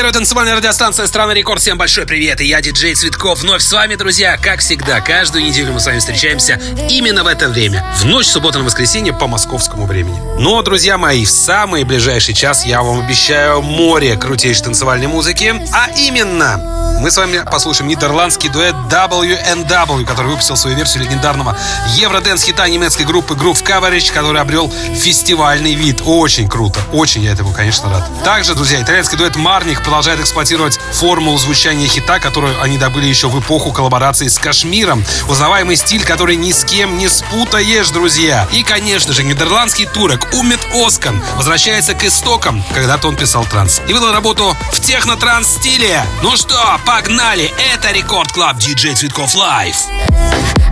Первая танцевальная радиостанция «Страна Рекорд». Всем большой привет, и я диджей Цветков. Вновь с вами, друзья. Как всегда, каждую неделю мы с вами встречаемся именно в это время. В ночь суббота на воскресенье по московскому времени. Но, друзья мои, в самый ближайший час я вам обещаю море крутейшей танцевальной музыки. А именно, мы с вами послушаем нидерландский дуэт WNW, который выпустил свою версию легендарного евроденс-хита немецкой группы Groove Coverage, который обрел фестивальный вид. Очень круто. Очень я этому, конечно, рад. Также, друзья, итальянский дуэт Марник продолжает эксплуатировать формулу звучания хита, которую они добыли еще в эпоху коллаборации с Кашмиром. Узнаваемый стиль, который ни с кем не спутаешь, друзья. И, конечно же, нидерландский турок Умит Оскан возвращается к истокам. Когда-то он писал транс. И выдал работу в техно-транс стиле. Ну что, Погнали! Это Рекорд Клаб DJ Цветков Лайв.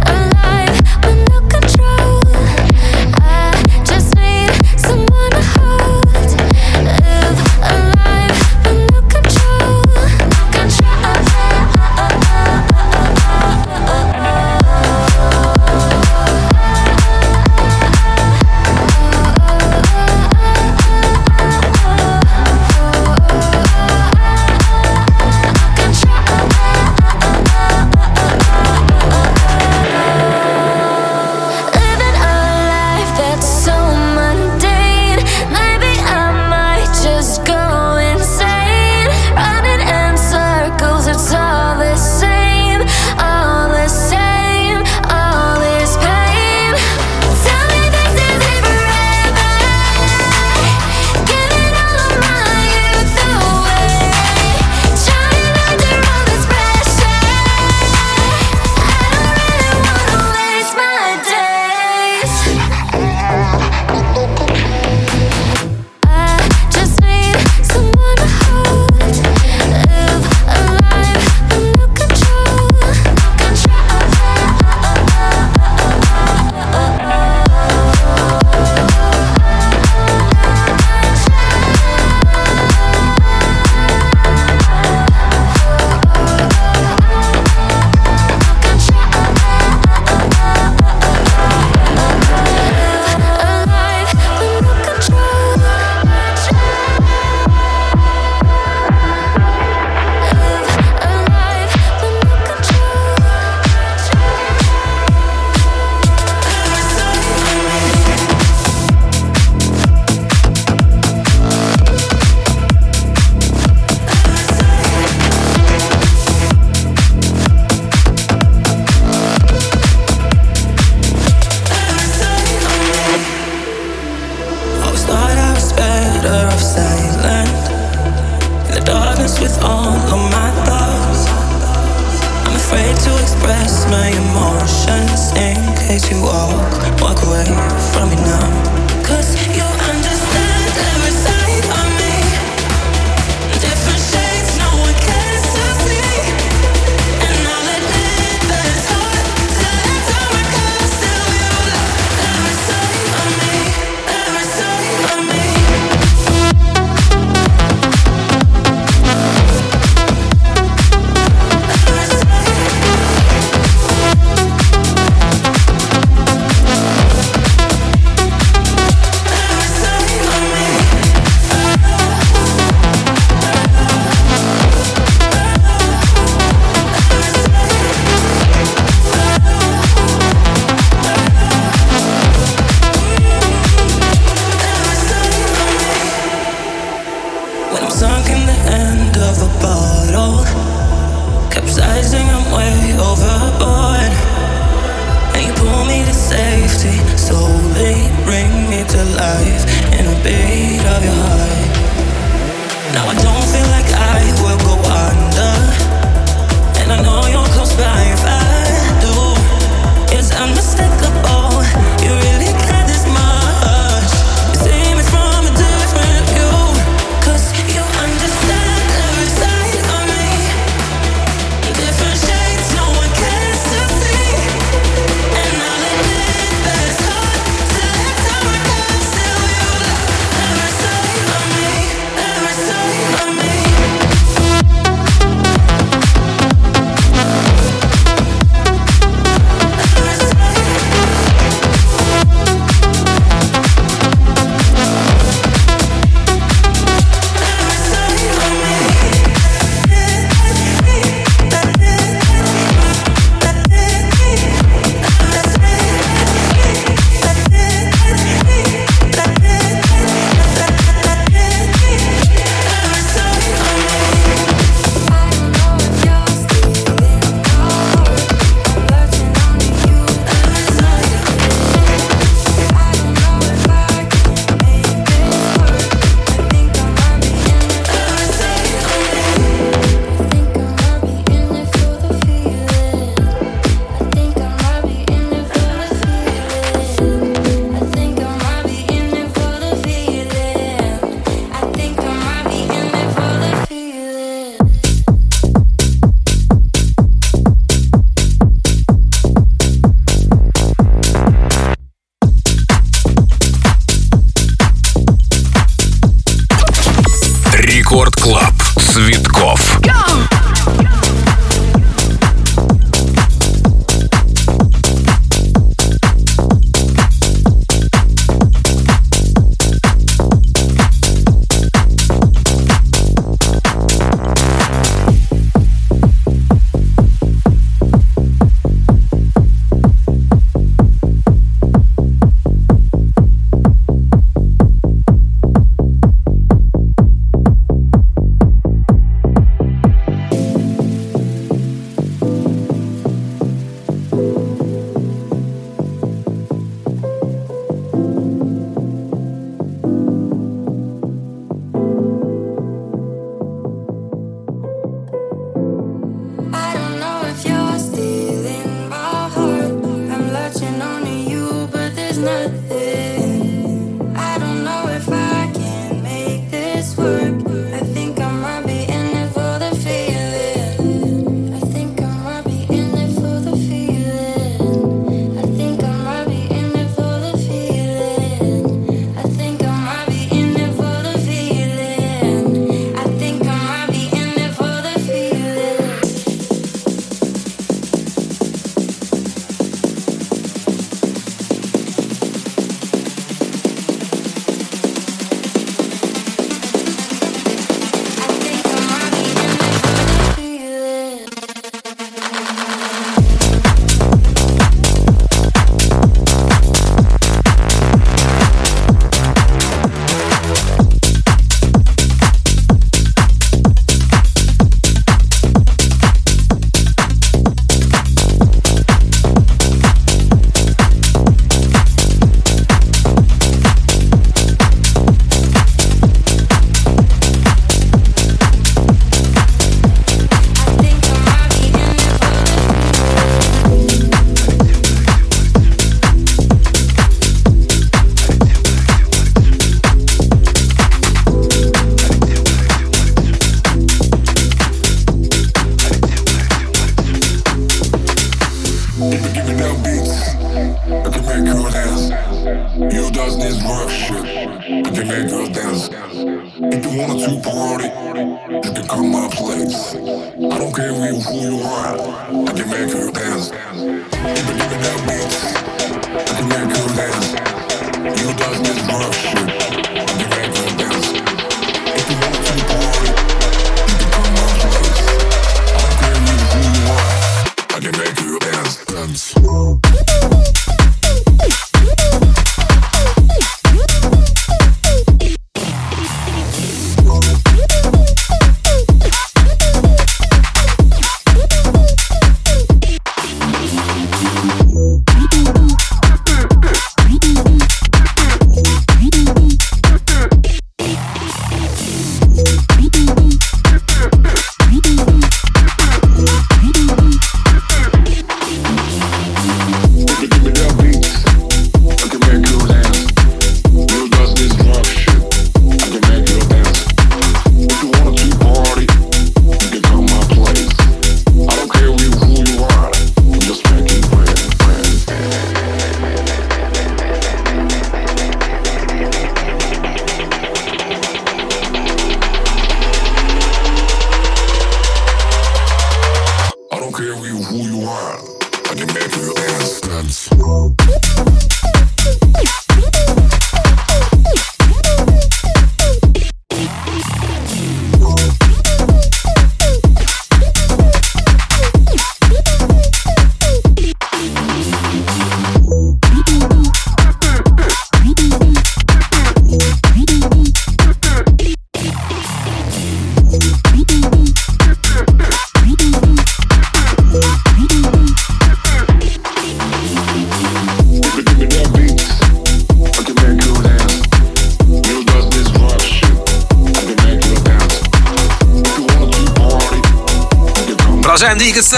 Продолжаем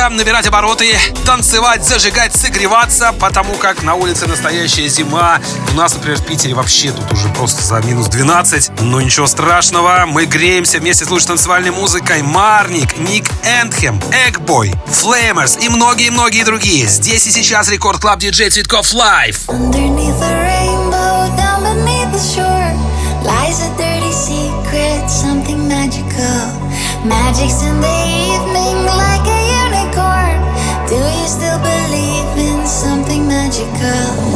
двигаться, набирать обороты, танцевать, зажигать, согреваться, потому как на улице настоящая зима. У нас, например, в Питере вообще тут уже просто за минус 12. Но ничего страшного, мы греемся вместе слушать танцевальной музыкой. Marnik, Ник Эндхем, Эгбой, Флеймерс и многие-многие другие. Здесь и сейчас Record Club Диджей Цветков Live. Magic's in the evening, unicorn. Do you still believe in something magical?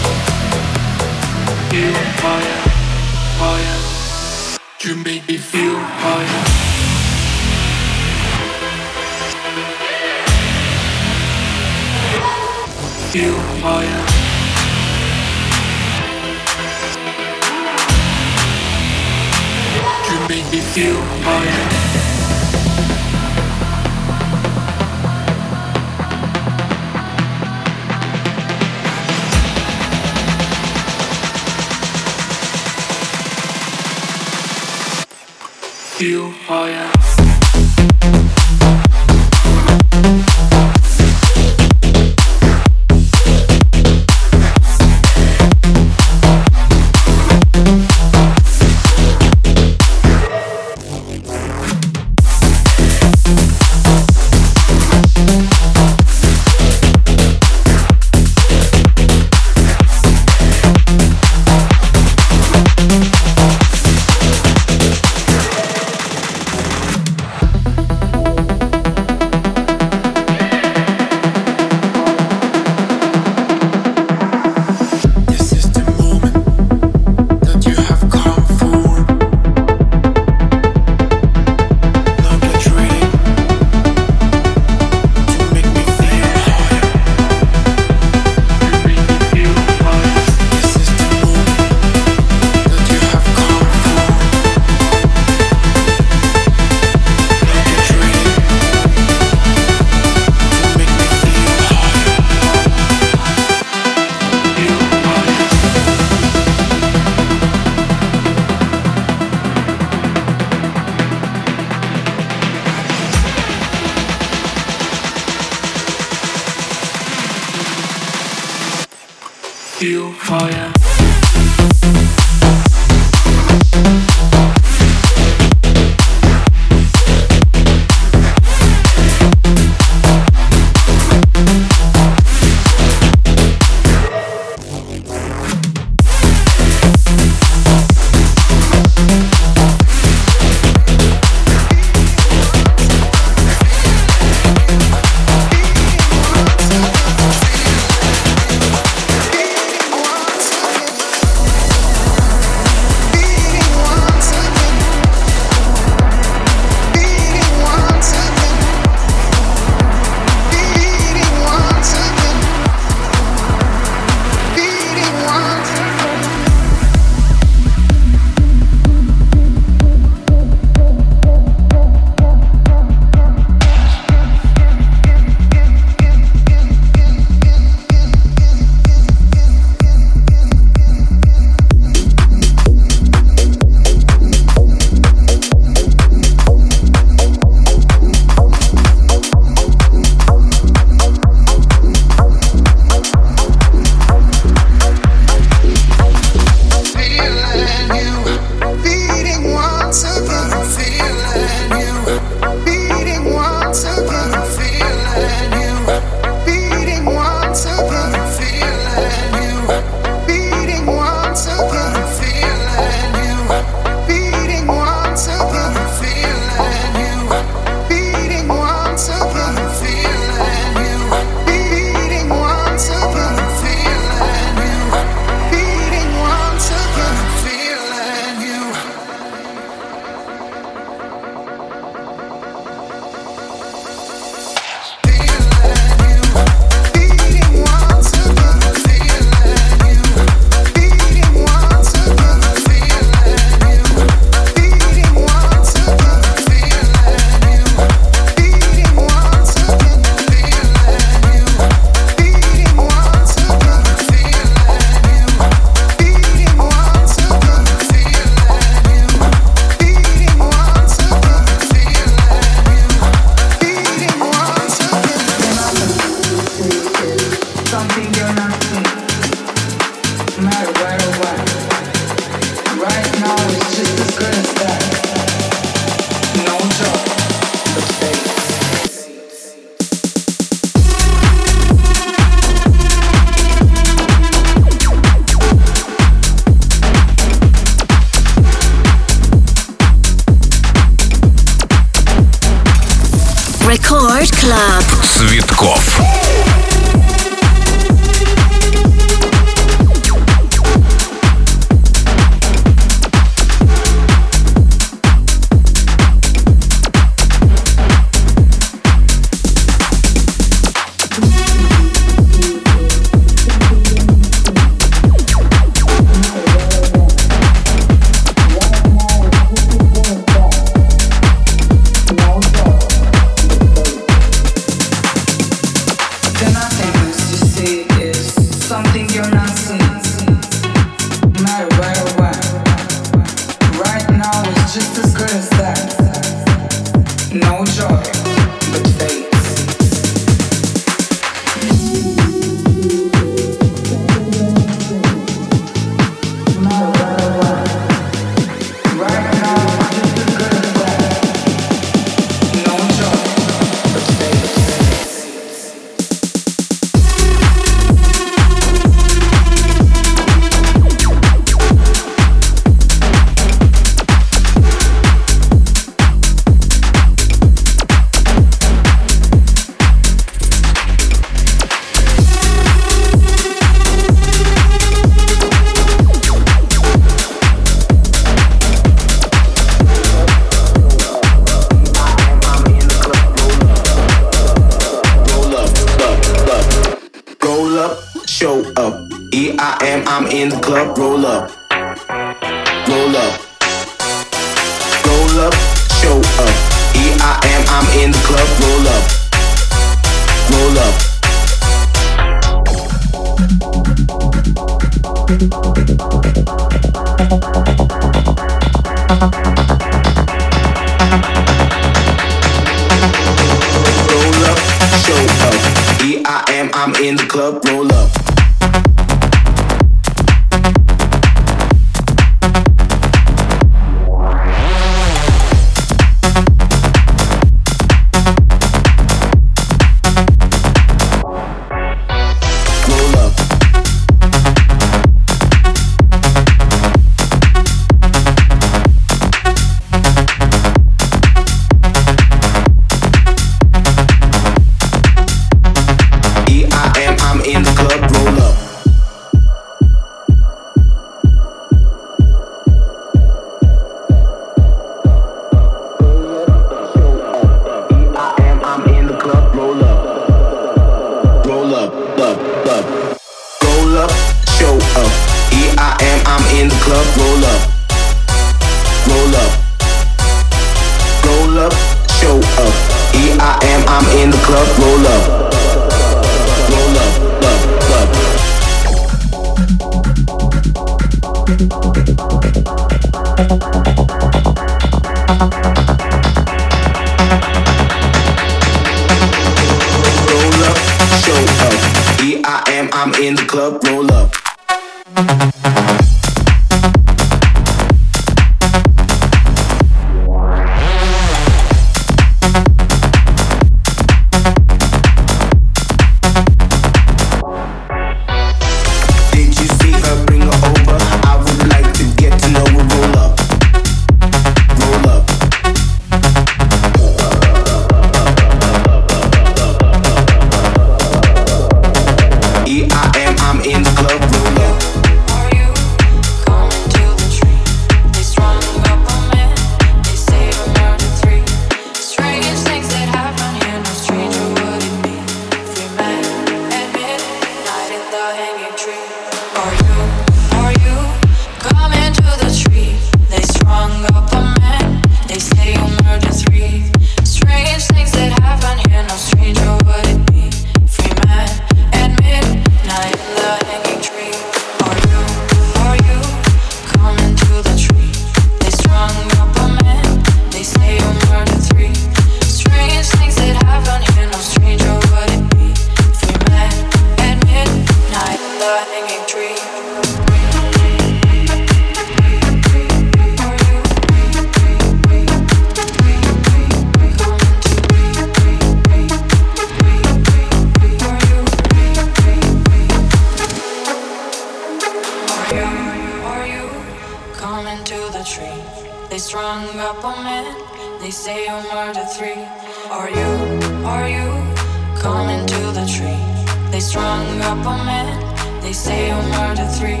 say on one to three.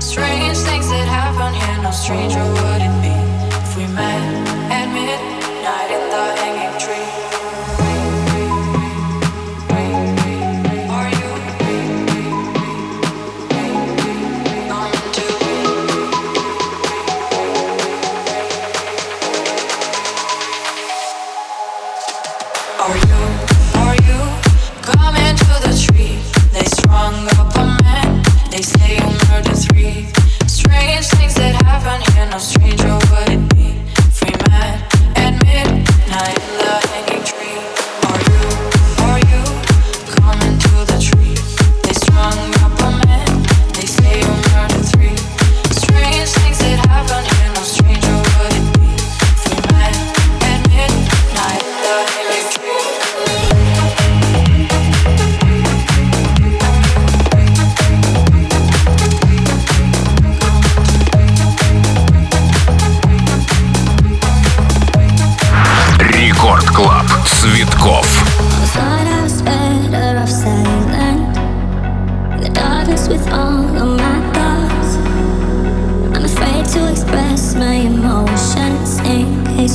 Strange things that happen here, no stranger would it be if we met.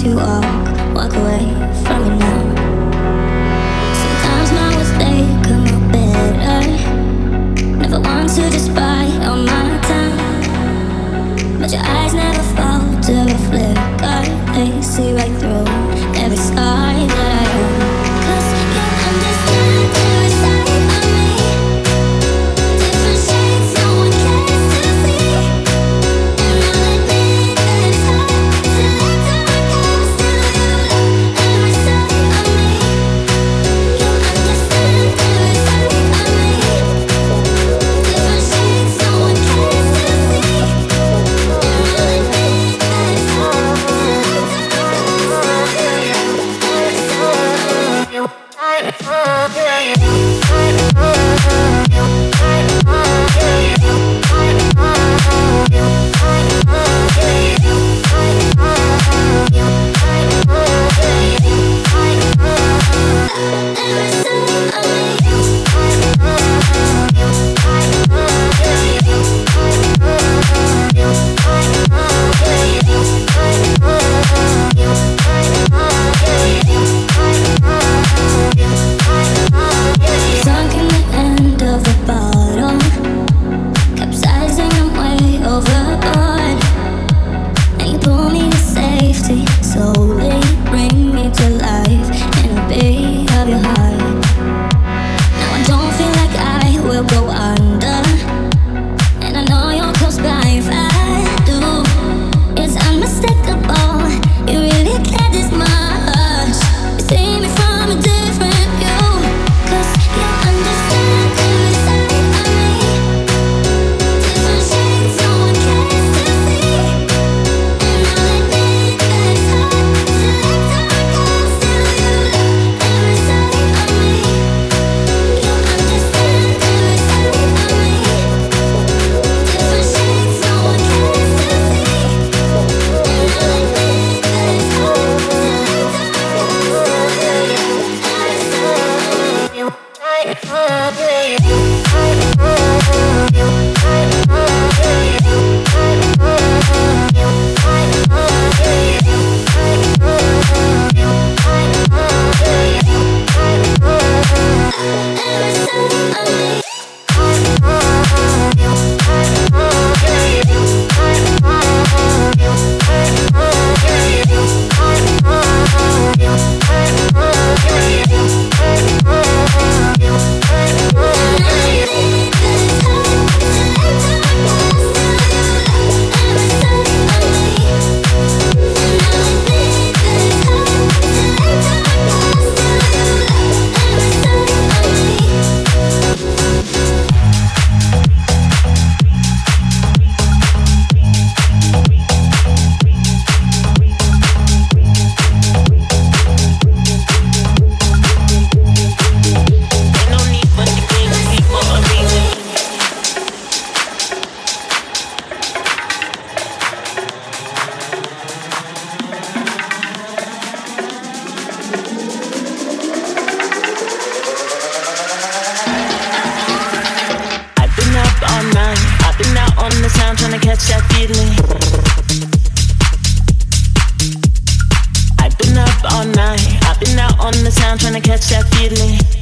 you all walk away from me now. down, trying to catch that feeling.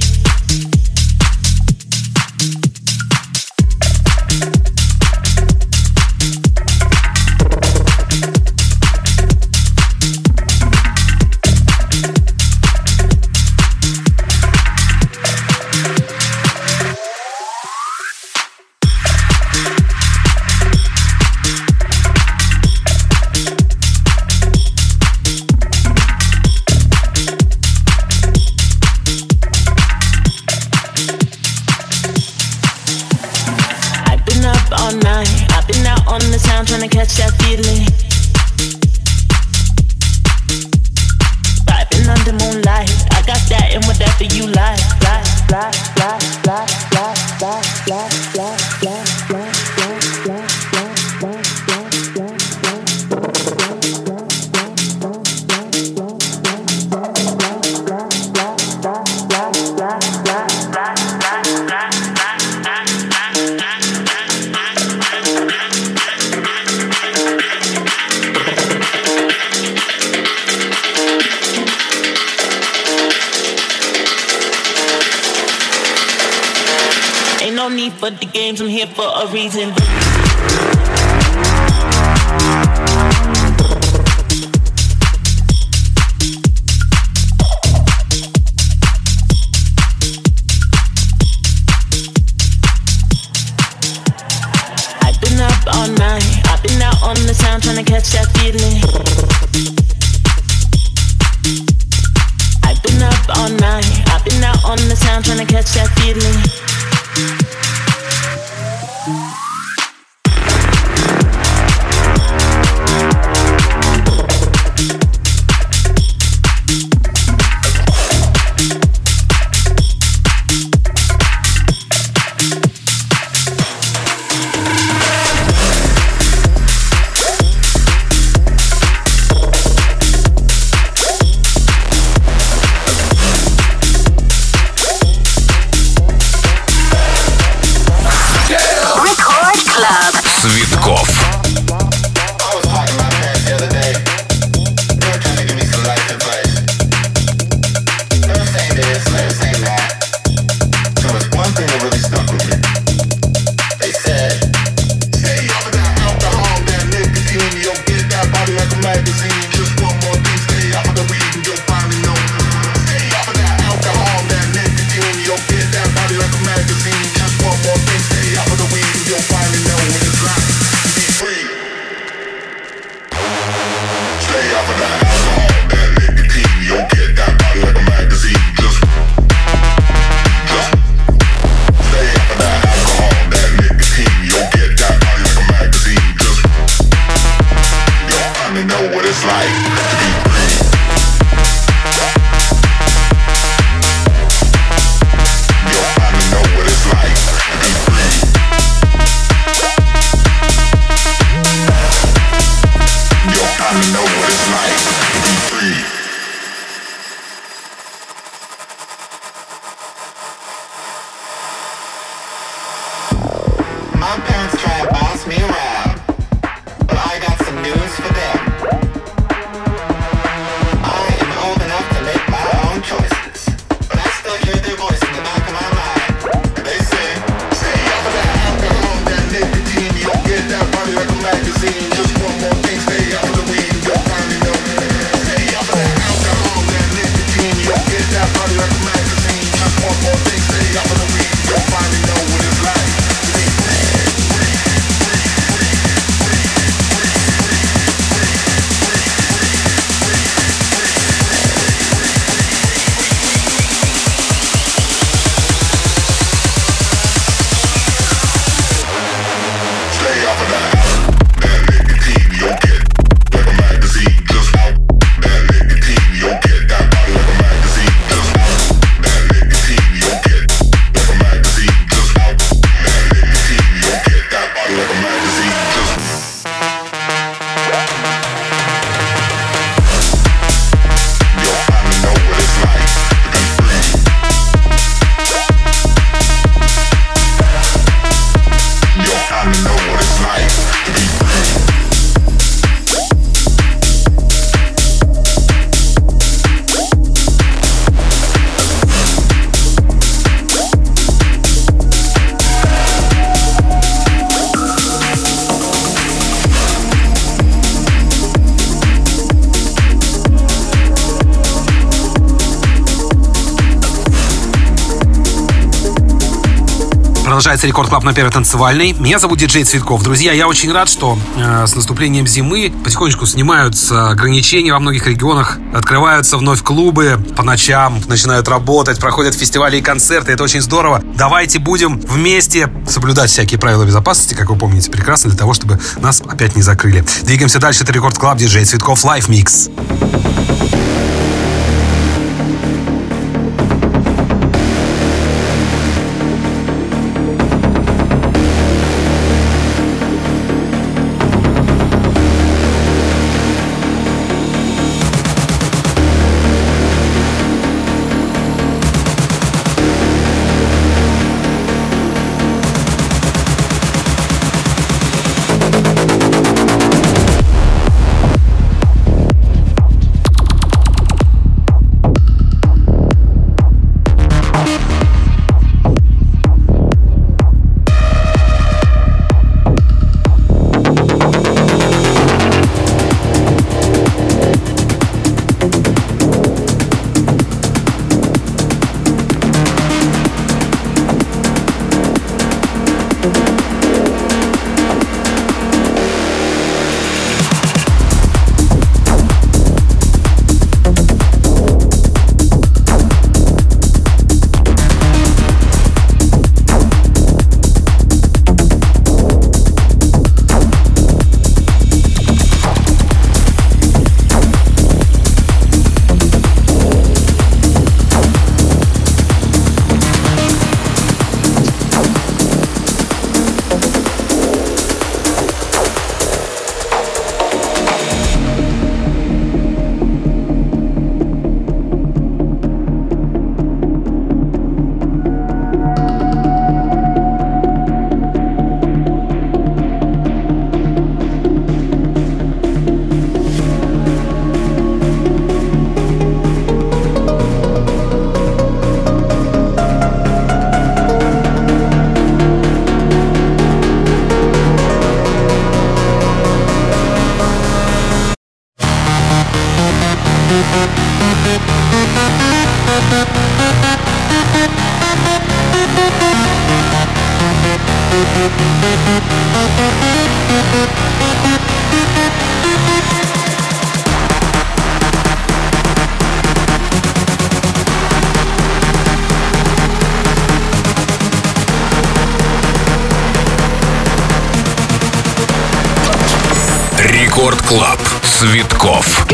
Продолжается Record Club на первой танцевальной. Меня зовут диджей Цветков. Друзья, я очень рад, что э, с наступлением зимы потихонечку снимаются ограничения во многих регионах. Открываются вновь клубы по ночам, начинают работать, проходят фестивали и концерты. Это очень здорово. Давайте будем вместе соблюдать всякие правила безопасности, как вы помните прекрасно, для того, чтобы нас опять не закрыли. Двигаемся дальше. Это Record Club, диджей Цветков, Live Mix. Record Клаб. Цветков.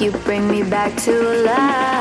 You bring me back to life.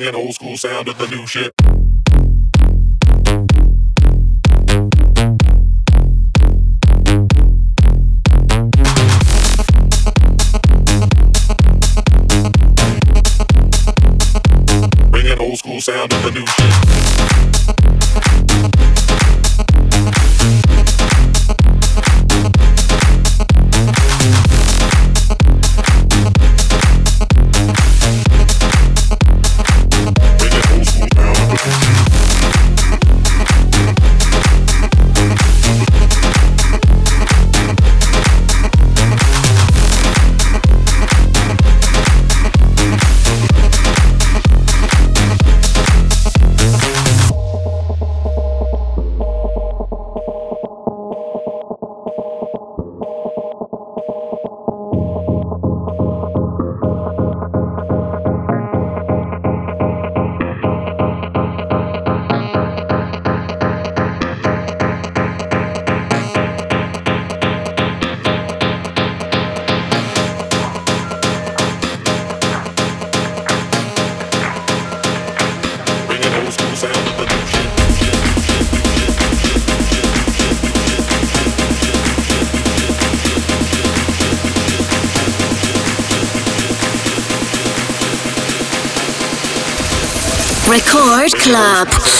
Bringing old school sound to the new shit. Bringing old school sound to the new shit.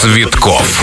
Цветков.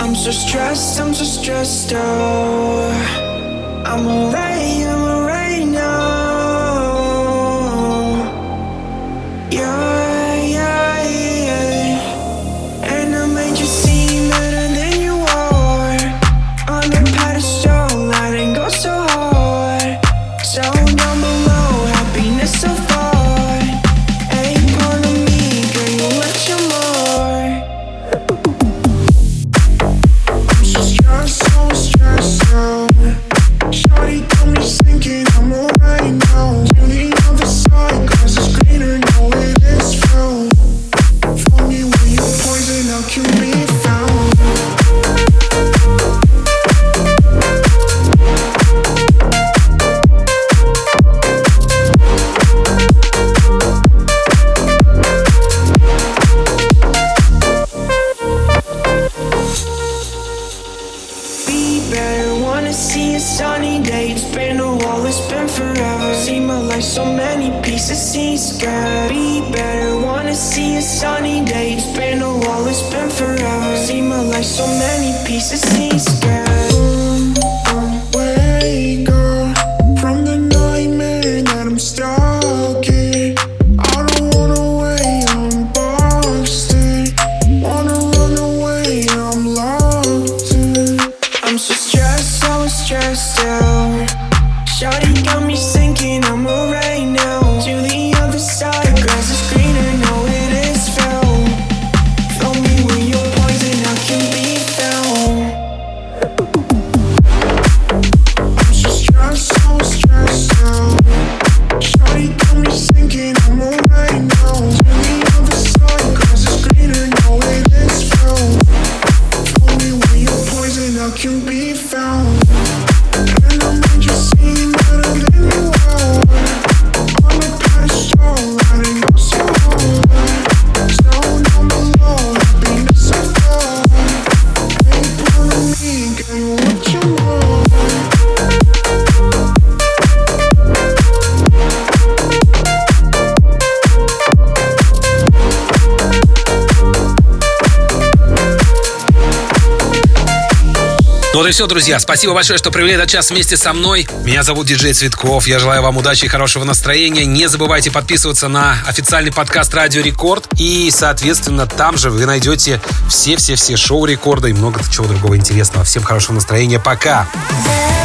I'm so stressed, I'm so stressed out. I'm alright, I'm alright. sunny day. It's been a while, it's been forever. See my life, so many pieces. Ну и все, друзья. Спасибо большое, что провели этот час вместе со мной. Меня зовут Диджей Цветков. Я желаю вам удачи и хорошего настроения. Не забывайте подписываться на официальный подкаст «Радио Рекорд». И, соответственно, там же вы найдете все-все-все шоу рекорда и много чего другого интересного. Всем хорошего настроения. Пока! Пока!